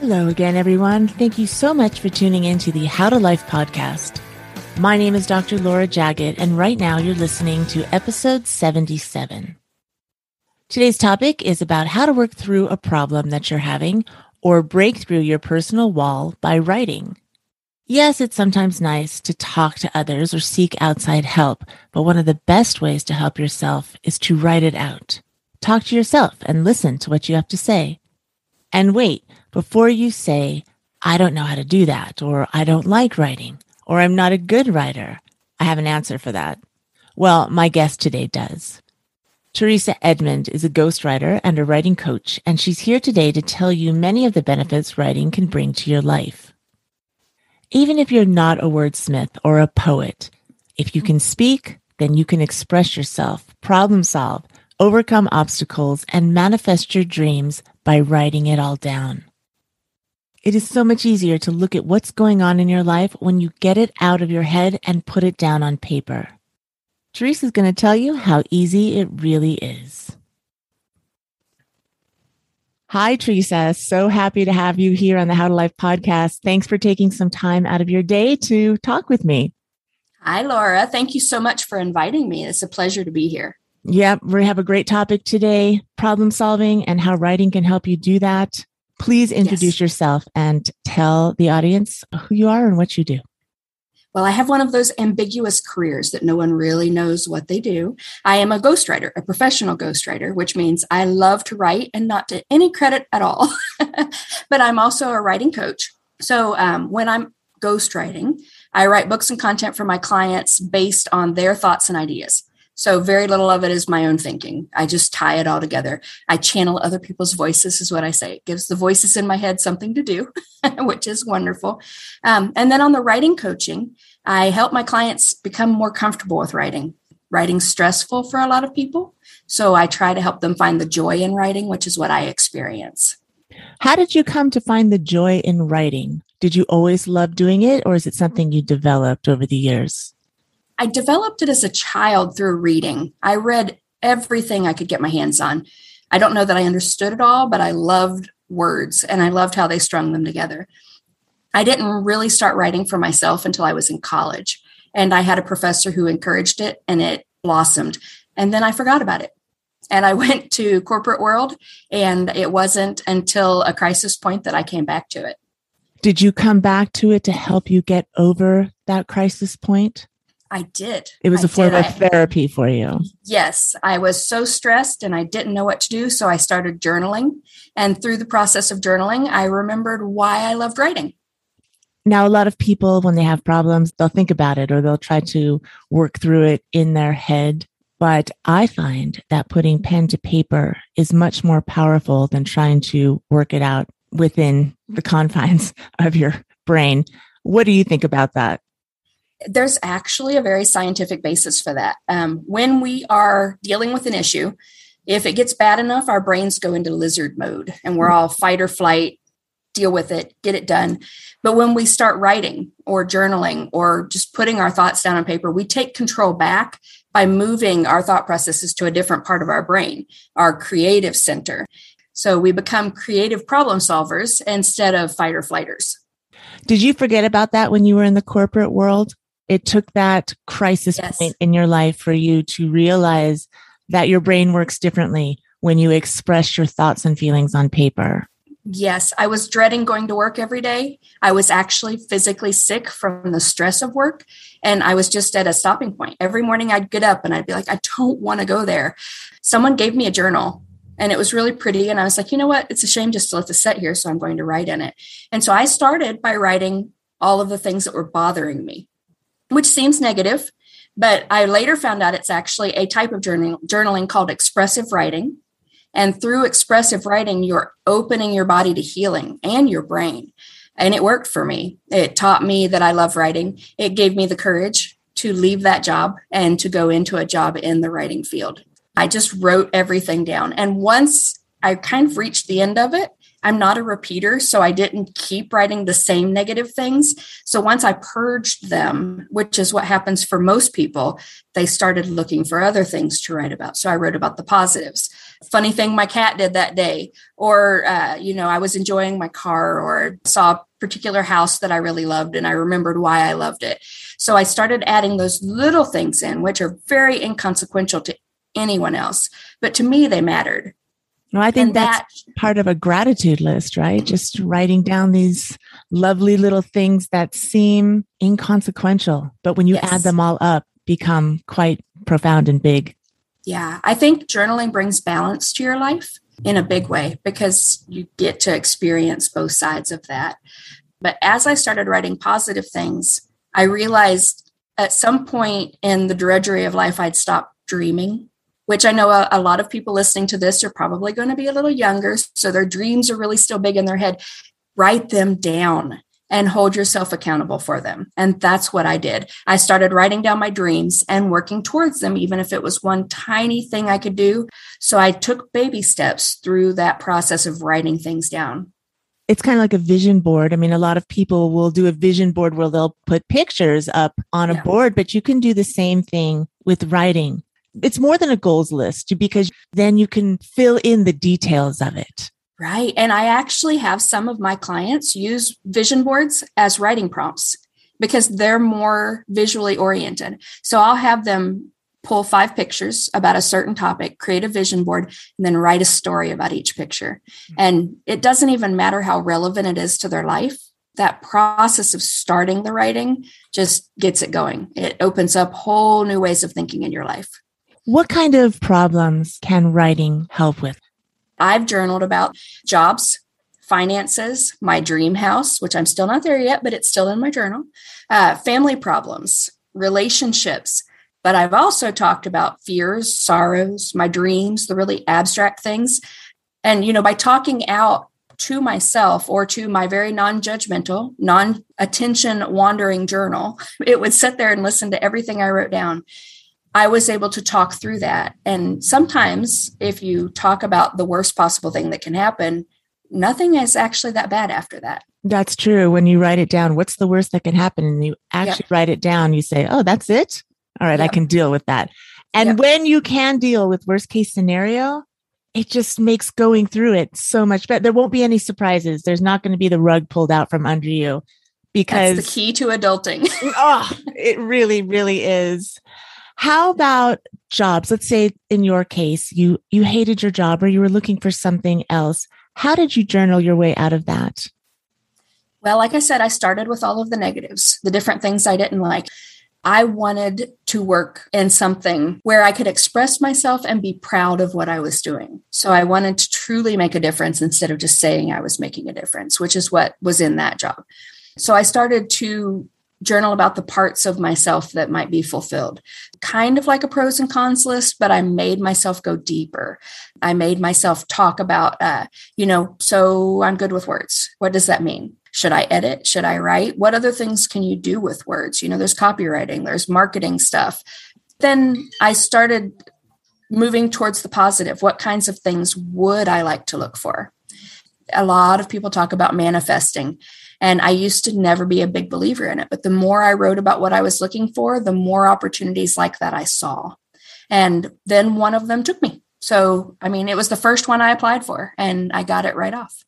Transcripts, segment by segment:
Hello again, everyone. Thank you so much for tuning in to the How to Life podcast. My name is Dr. Laura Jaggett, and right now you're listening to episode 77. Today's topic is about how to work through a problem that you're having or break through your personal wall by writing. Yes, it's sometimes nice to talk to others or seek outside help, but one of the best ways to help yourself is to write it out. Talk to yourself and listen to what you have to say. And wait, before you say, I don't know how to do that, or I don't like writing, or I'm not a good writer, I have an answer for that. Well, my guest today does. Teresa Edmond is a ghostwriter and a writing coach, and she's here today to tell you many of the benefits writing can bring to your life. Even if you're not a wordsmith or a poet, if you can speak, then you can express yourself, problem solve, overcome obstacles, and manifest your dreams by writing it all down. It is so much easier to look at what's going on in your life when you get it out of your head and put it down on paper. Teresa is going to tell you how easy it really is. Hi, Teresa. So happy to have you here on the How to Life podcast. Thanks for taking some time out of your day to talk with me. Hi, Laura. Thank you so much for inviting me. It's a pleasure to be here. Yep, we have a great topic today problem solving and how writing can help you do that. Please introduce yes. yourself and tell the audience who you are and what you do. Well, I have one of those ambiguous careers that no one really knows what they do. I am a ghostwriter, a professional ghostwriter, which means I love to write and not to any credit at all. but I'm also a writing coach. So um, when I'm ghostwriting, I write books and content for my clients based on their thoughts and ideas. So very little of it is my own thinking. I just tie it all together. I channel other people's voices, is what I say. It gives the voices in my head something to do, which is wonderful. Um, and then on the writing coaching, I help my clients become more comfortable with writing. Writing's stressful for a lot of people. So I try to help them find the joy in writing, which is what I experience. How did you come to find the joy in writing? Did you always love doing it, or is it something you developed over the years? I developed it as a child through reading. I read everything I could get my hands on. I don't know that I understood it all, but I loved words and I loved how they strung them together. I didn't really start writing for myself until I was in college. And I had a professor who encouraged it and it blossomed. And then I forgot about it. And I went to corporate world and it wasn't until a crisis point that I came back to it. Did you come back to it to help you get over that crisis point? I did. It was I a form did. of therapy for you. Yes. I was so stressed and I didn't know what to do. So I started journaling. And through the process of journaling, I remembered why I loved writing. Now, a lot of people, when they have problems, they'll think about it or they'll try to work through it in their head. But I find that putting pen to paper is much more powerful than trying to work it out within the confines of your brain. What do you think about that? There's actually a very scientific basis for that. Um, when we are dealing with an issue, if it gets bad enough, our brains go into lizard mode and we're all fight or flight, deal with it, get it done. But when we start writing or journaling or just putting our thoughts down on paper, we take control back by moving our thought processes to a different part of our brain, our creative center. So we become creative problem solvers instead of fight or flighters. Did you forget about that when you were in the corporate world? It took that crisis yes. point in your life for you to realize that your brain works differently when you express your thoughts and feelings on paper. Yes, I was dreading going to work every day. I was actually physically sick from the stress of work. And I was just at a stopping point. Every morning I'd get up and I'd be like, I don't want to go there. Someone gave me a journal and it was really pretty. And I was like, you know what? It's a shame just to let this set here. So I'm going to write in it. And so I started by writing all of the things that were bothering me which seems negative, but I later found out it's actually a type of journaling, journaling called expressive writing. And through expressive writing, you're opening your body to healing and your brain. And it worked for me. It taught me that I love writing. It gave me the courage to leave that job and to go into a job in the writing field. I just wrote everything down. And once I kind of reached the end of it, I'm not a repeater, so I didn't keep writing the same negative things. So once I purged them, which is what happens for most people, they started looking for other things to write about. So I wrote about the positives. Funny thing my cat did that day, or, uh, you know, I was enjoying my car or saw a particular house that I really loved and I remembered why I loved it. So I started adding those little things in, which are very inconsequential to anyone else. But to me, they mattered. No, I think and that's that, part of a gratitude list, right? Just writing down these lovely little things that seem inconsequential, but when you yes. add them all up, become quite profound and big. Yeah, I think journaling brings balance to your life in a big way because you get to experience both sides of that. But as I started writing positive things, I realized at some point in the drudgery of life, I'd stopped dreaming which I know a, a, lot of people listening to this are probably going to be a little younger. So their dreams are really still big in their head. Write them down and hold yourself accountable for them. And that's what I did. I started writing down my dreams and working towards them, even if it was one tiny thing I could do. So I took baby steps through that process of writing things down. It's kind of like a vision board. I mean, a lot of people will do a vision board where they'll put pictures up on a yeah. board, but you can do the same thing with writing it's more than a goals list because then you can fill in the details of it. Right. And I actually have some of my clients use vision boards as writing prompts because they're more visually oriented. So I'll have them pull five pictures about a certain topic, create a vision board, and then write a story about each picture. Mm-hmm. And it doesn't even matter how relevant it is to their life. That process of starting the writing just gets it going. It opens up whole new ways of thinking in your life. What kind of problems can writing help with? I've journaled about jobs, finances, my dream house, which I'm still not there yet, but it's still in my journal, uh, family problems, relationships. But I've also talked about fears, sorrows, my dreams, the really abstract things. And, you know, by talking out to myself or to my very non judgmental, non attention wandering journal, it would sit there and listen to everything I wrote down. I was able to talk through that. And sometimes, if you talk about the worst possible thing that can happen, nothing is actually that bad after that. That's true. When you write it down, what's the worst that can happen? And you actually yep. write it down, you say, oh, that's it. All right, yep. I can deal with that. And yep. when you can deal with worst case scenario, it just makes going through it so much better. There won't be any surprises. There's not going to be the rug pulled out from under you because That's the key to adulting. oh, it really, really is. How about jobs? Let's say in your case, you you hated your job or you were looking for something else. How did you journal your way out of that? Well, like I said, I started with all of the negatives, the different things I didn't like. I wanted to work in something where I could express myself and be proud of what I was doing. So I wanted to truly make a difference instead of just saying I was making a difference, which is what was in that job. So I started to journal about the parts of myself that might be fulfilled. Kind of like a pros and cons list, but I made myself go deeper. I made myself talk about, uh, you know, so I'm good with words. What does that mean? Should I edit? Should I write? What other things can you do with words? You know, there's copywriting, there's marketing stuff. Then I started moving towards the positive. What kinds of things would I like to look for? A lot of people talk about manifesting and I used to never be a big believer in it. But the more I wrote about what I was looking for, the more opportunities like that I saw. And then one of them took me. So, I mean, it was the first one I applied for and I got it right off.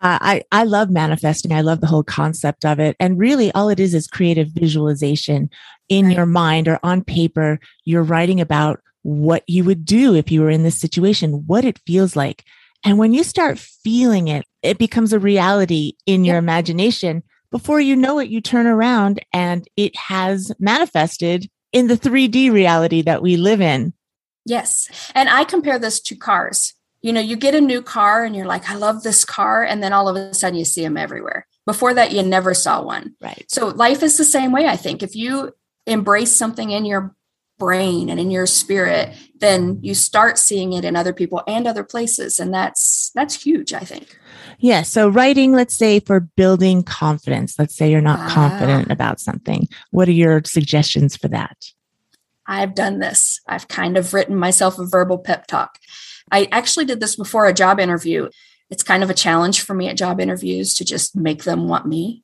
Uh, I, I love manifesting. I love the whole concept of it. And really, all it is is creative visualization in right. your mind or on paper. You're writing about what you would do if you were in this situation, what it feels like. And when you start feeling it, it becomes a reality in your yep. imagination. Before you know it, you turn around and it has manifested in the 3D reality that we live in. Yes. And I compare this to cars. You know, you get a new car and you're like, I love this car. And then all of a sudden you see them everywhere. Before that, you never saw one. Right. So life is the same way, I think. If you embrace something in your brain and in your spirit then you start seeing it in other people and other places. And that's that's huge i think. Yeah. So writing let's say for building confidence let's say you're not ah. confident about something what are your suggestions for that? I've done this. I've kind of written myself a verbal pep talk. I actually did this before a job interview. It's kind of a challenge for me at job interviews to just make them want me.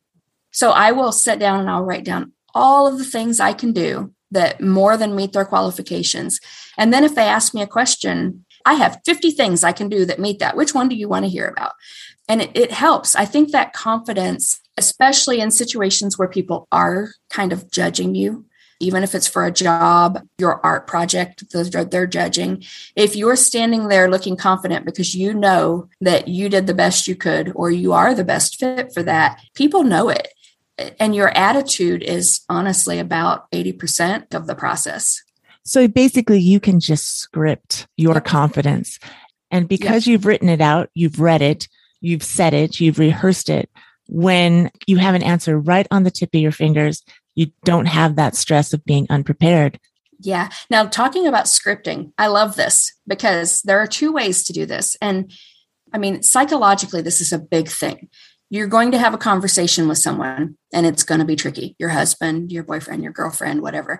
So I will sit down and I'll write down all of the things I can do that more than meet their qualifications. And then if they ask me a question, I have 50 things I can do that meet that. Which one do you want to hear about? And it, it helps. I think that confidence, especially in situations where people are kind of judging you, even if it's for a job, your art project, they're, they're judging. If you're standing there looking confident because you know that you did the best you could or you are the best fit for that, people know it. And your attitude is honestly about 80% of the process. So basically, you can just script your yep. confidence. And because yep. you've written it out, you've read it, you've said it, you've rehearsed it. When you have an answer right on the tip of your fingers, you don't have that stress of being unprepared. Yeah. Now, talking about scripting, I love this because there are two ways to do this. And I mean, psychologically, this is a big thing. You're going to have a conversation with someone and it's going to be tricky your husband, your boyfriend, your girlfriend, whatever.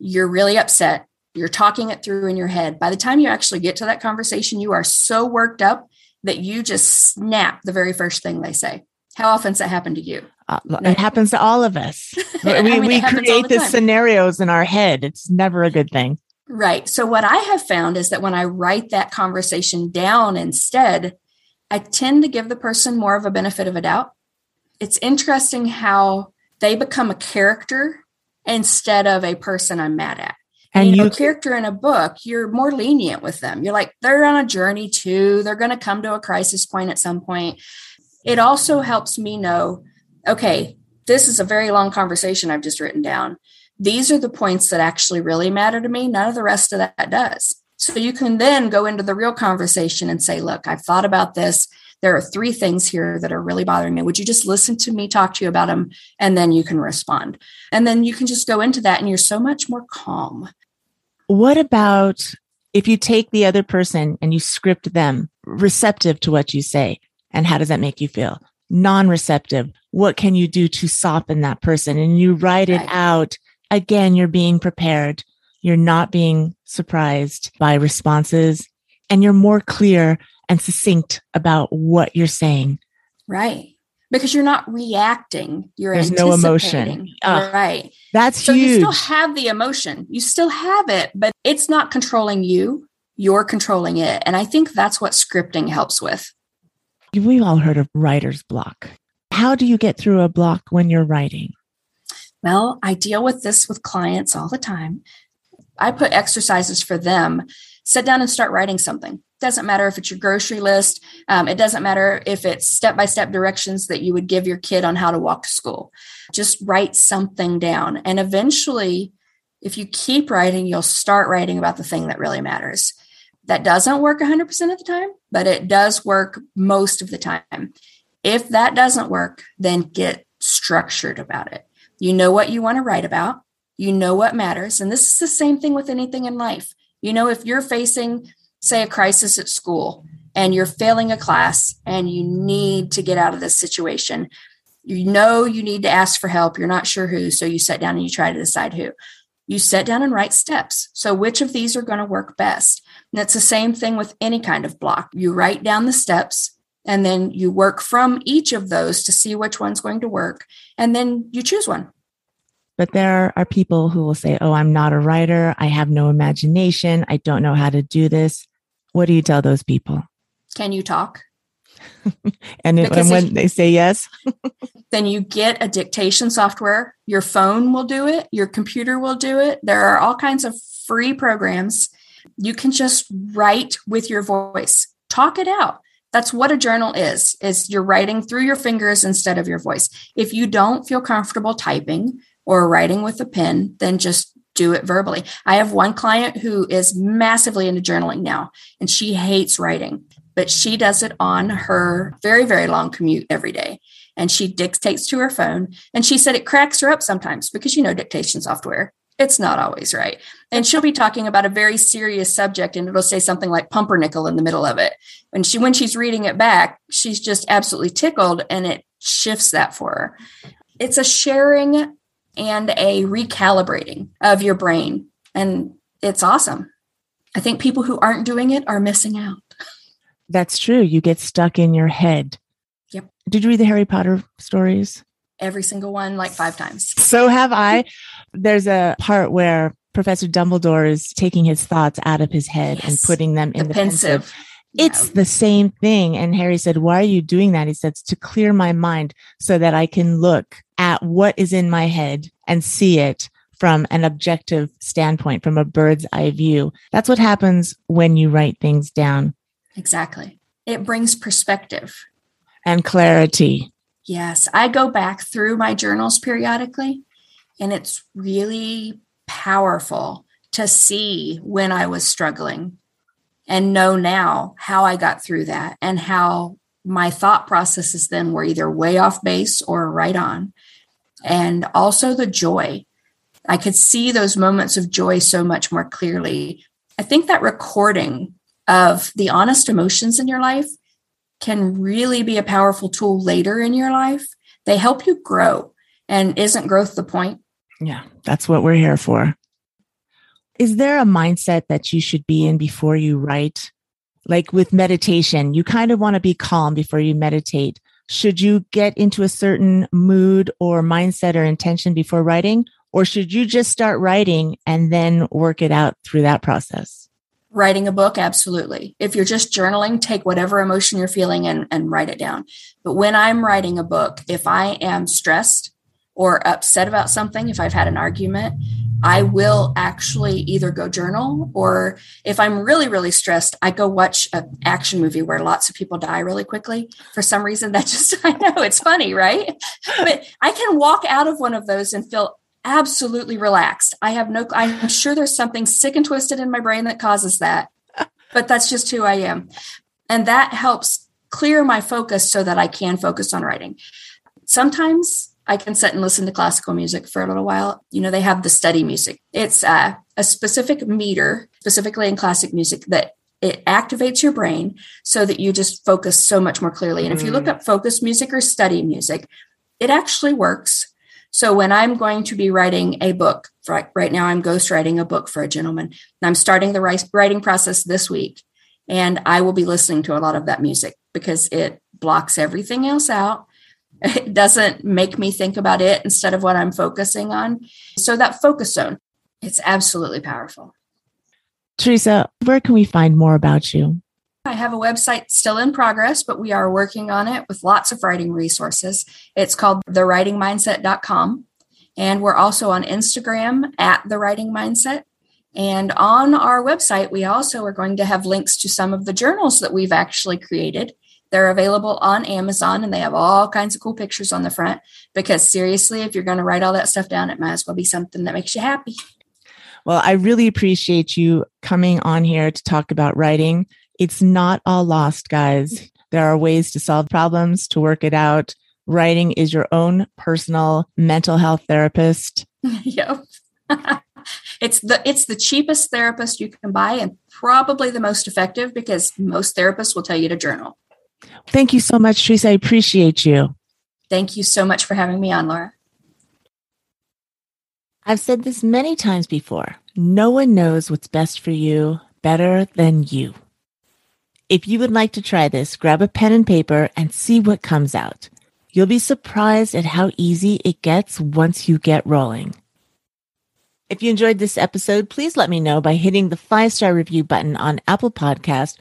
You're really upset. You're talking it through in your head. By the time you actually get to that conversation, you are so worked up that you just snap the very first thing they say. How often does that happen to you? Uh, it happens to all of us. we, I mean, we create the, the scenarios in our head. It's never a good thing. Right. So, what I have found is that when I write that conversation down instead, I tend to give the person more of a benefit of a doubt. It's interesting how they become a character instead of a person I'm mad at. And you know, a character in a book, you're more lenient with them. You're like, they're on a journey too. They're going to come to a crisis point at some point. It also helps me know okay, this is a very long conversation I've just written down. These are the points that actually really matter to me. None of the rest of that does. So you can then go into the real conversation and say, look, I've thought about this. There are three things here that are really bothering me. Would you just listen to me talk to you about them? And then you can respond. And then you can just go into that and you're so much more calm. What about if you take the other person and you script them receptive to what you say? And how does that make you feel? Non receptive. What can you do to soften that person? And you write it out. Again, you're being prepared. You're not being surprised by responses and you're more clear and succinct about what you're saying. Right. Because you're not reacting. You're There's no emotion. Uh, right. That's so huge. you still have the emotion. You still have it, but it's not controlling you. You're controlling it. And I think that's what scripting helps with. We've all heard of writer's block. How do you get through a block when you're writing? Well, I deal with this with clients all the time. I put exercises for them. Sit down and start writing something. Doesn't matter if it's your grocery list. Um, it doesn't matter if it's step by step directions that you would give your kid on how to walk to school. Just write something down. And eventually, if you keep writing, you'll start writing about the thing that really matters. That doesn't work 100% of the time, but it does work most of the time. If that doesn't work, then get structured about it. You know what you want to write about, you know what matters. And this is the same thing with anything in life. You know, if you're facing, say, a crisis at school and you're failing a class and you need to get out of this situation, you know you need to ask for help. You're not sure who. So you sit down and you try to decide who. You sit down and write steps. So, which of these are going to work best? And it's the same thing with any kind of block. You write down the steps and then you work from each of those to see which one's going to work. And then you choose one. But there are people who will say, Oh, I'm not a writer. I have no imagination. I don't know how to do this. What do you tell those people? Can you talk? and, it, and when if, they say yes, then you get a dictation software. Your phone will do it, your computer will do it. There are all kinds of free programs. You can just write with your voice, talk it out. That's what a journal is, is you're writing through your fingers instead of your voice. If you don't feel comfortable typing or writing with a pen, then just do it verbally. I have one client who is massively into journaling now, and she hates writing, but she does it on her very, very long commute every day. And she dictates to her phone. And she said it cracks her up sometimes because, you know, dictation software it's not always right. And she'll be talking about a very serious subject and it'll say something like pumpernickel in the middle of it. And she when she's reading it back, she's just absolutely tickled and it shifts that for her. It's a sharing and a recalibrating of your brain. And it's awesome. I think people who aren't doing it are missing out. That's true. You get stuck in your head. Yep. Did you read the Harry Potter stories? Every single one, like five times. So have I. There's a part where Professor Dumbledore is taking his thoughts out of his head yes. and putting them in the, the pensieve. pensieve. It's the same thing. And Harry said, Why are you doing that? He said, To clear my mind so that I can look at what is in my head and see it from an objective standpoint, from a bird's eye view. That's what happens when you write things down. Exactly. It brings perspective and clarity. Yes. I go back through my journals periodically, and it's really powerful to see when I was struggling and know now how I got through that and how my thought processes then were either way off base or right on. And also the joy. I could see those moments of joy so much more clearly. I think that recording of the honest emotions in your life can really be a powerful tool later in your life. They help you grow. And isn't growth the point? Yeah, that's what we're here for. Is there a mindset that you should be in before you write? Like with meditation, you kind of want to be calm before you meditate. Should you get into a certain mood or mindset or intention before writing? Or should you just start writing and then work it out through that process? Writing a book, absolutely. If you're just journaling, take whatever emotion you're feeling and, and write it down. But when I'm writing a book, if I am stressed or upset about something, if I've had an argument, I will actually either go journal or if I'm really, really stressed, I go watch an action movie where lots of people die really quickly. For some reason, that just, I know it's funny, right? But I can walk out of one of those and feel absolutely relaxed. I have no, I'm sure there's something sick and twisted in my brain that causes that, but that's just who I am. And that helps clear my focus so that I can focus on writing. Sometimes I can sit and listen to classical music for a little while. You know, they have the study music. It's uh, a specific meter, specifically in classic music, that it activates your brain so that you just focus so much more clearly. And if you look mm. up focus music or study music, it actually works. So when I'm going to be writing a book, right, right now I'm ghostwriting a book for a gentleman. I'm starting the writing process this week, and I will be listening to a lot of that music because it blocks everything else out it doesn't make me think about it instead of what I'm focusing on. So that focus zone, it's absolutely powerful. Teresa, where can we find more about you? I have a website still in progress, but we are working on it with lots of writing resources. It's called thewritingmindset.com. And we're also on Instagram at the writing mindset. And on our website, we also are going to have links to some of the journals that we've actually created they're available on Amazon and they have all kinds of cool pictures on the front because seriously, if you're going to write all that stuff down, it might as well be something that makes you happy. Well, I really appreciate you coming on here to talk about writing. It's not all lost, guys. There are ways to solve problems, to work it out. Writing is your own personal mental health therapist. yep. it's the it's the cheapest therapist you can buy and probably the most effective because most therapists will tell you to journal. Thank you so much, Teresa. I appreciate you. Thank you so much for having me on, Laura. I've said this many times before. No one knows what's best for you better than you. If you would like to try this, grab a pen and paper and see what comes out. You'll be surprised at how easy it gets once you get rolling. If you enjoyed this episode, please let me know by hitting the five star review button on Apple Podcast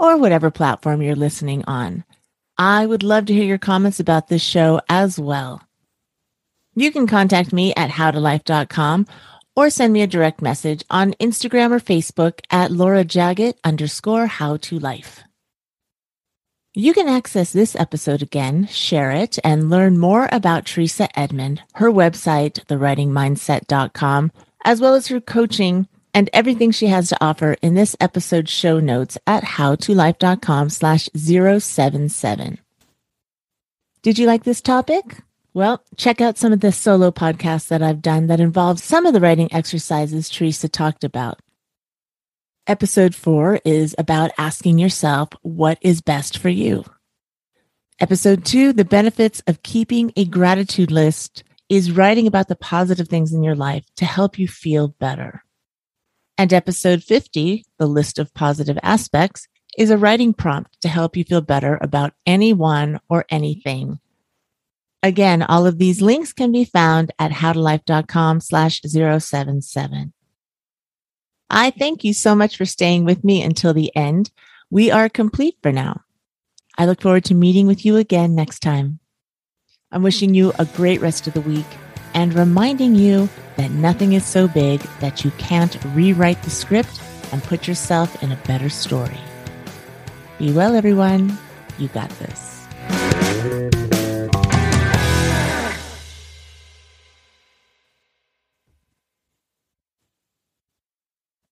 or whatever platform you're listening on. I would love to hear your comments about this show as well. You can contact me at howtolife.com or send me a direct message on Instagram or Facebook at Laura Jaggett underscore how to life. You can access this episode again, share it, and learn more about Teresa Edmond, her website, thewritingmindset.com, as well as her coaching and everything she has to offer in this episode's show notes at howtolife.com slash 077. Did you like this topic? Well, check out some of the solo podcasts that I've done that involve some of the writing exercises Teresa talked about. Episode four is about asking yourself what is best for you. Episode two, the benefits of keeping a gratitude list is writing about the positive things in your life to help you feel better. And episode 50, the list of positive aspects, is a writing prompt to help you feel better about anyone or anything. Again, all of these links can be found at howtolife.com slash 077. I thank you so much for staying with me until the end. We are complete for now. I look forward to meeting with you again next time. I'm wishing you a great rest of the week and reminding you that nothing is so big that you can't rewrite the script and put yourself in a better story. Be well, everyone. You got this.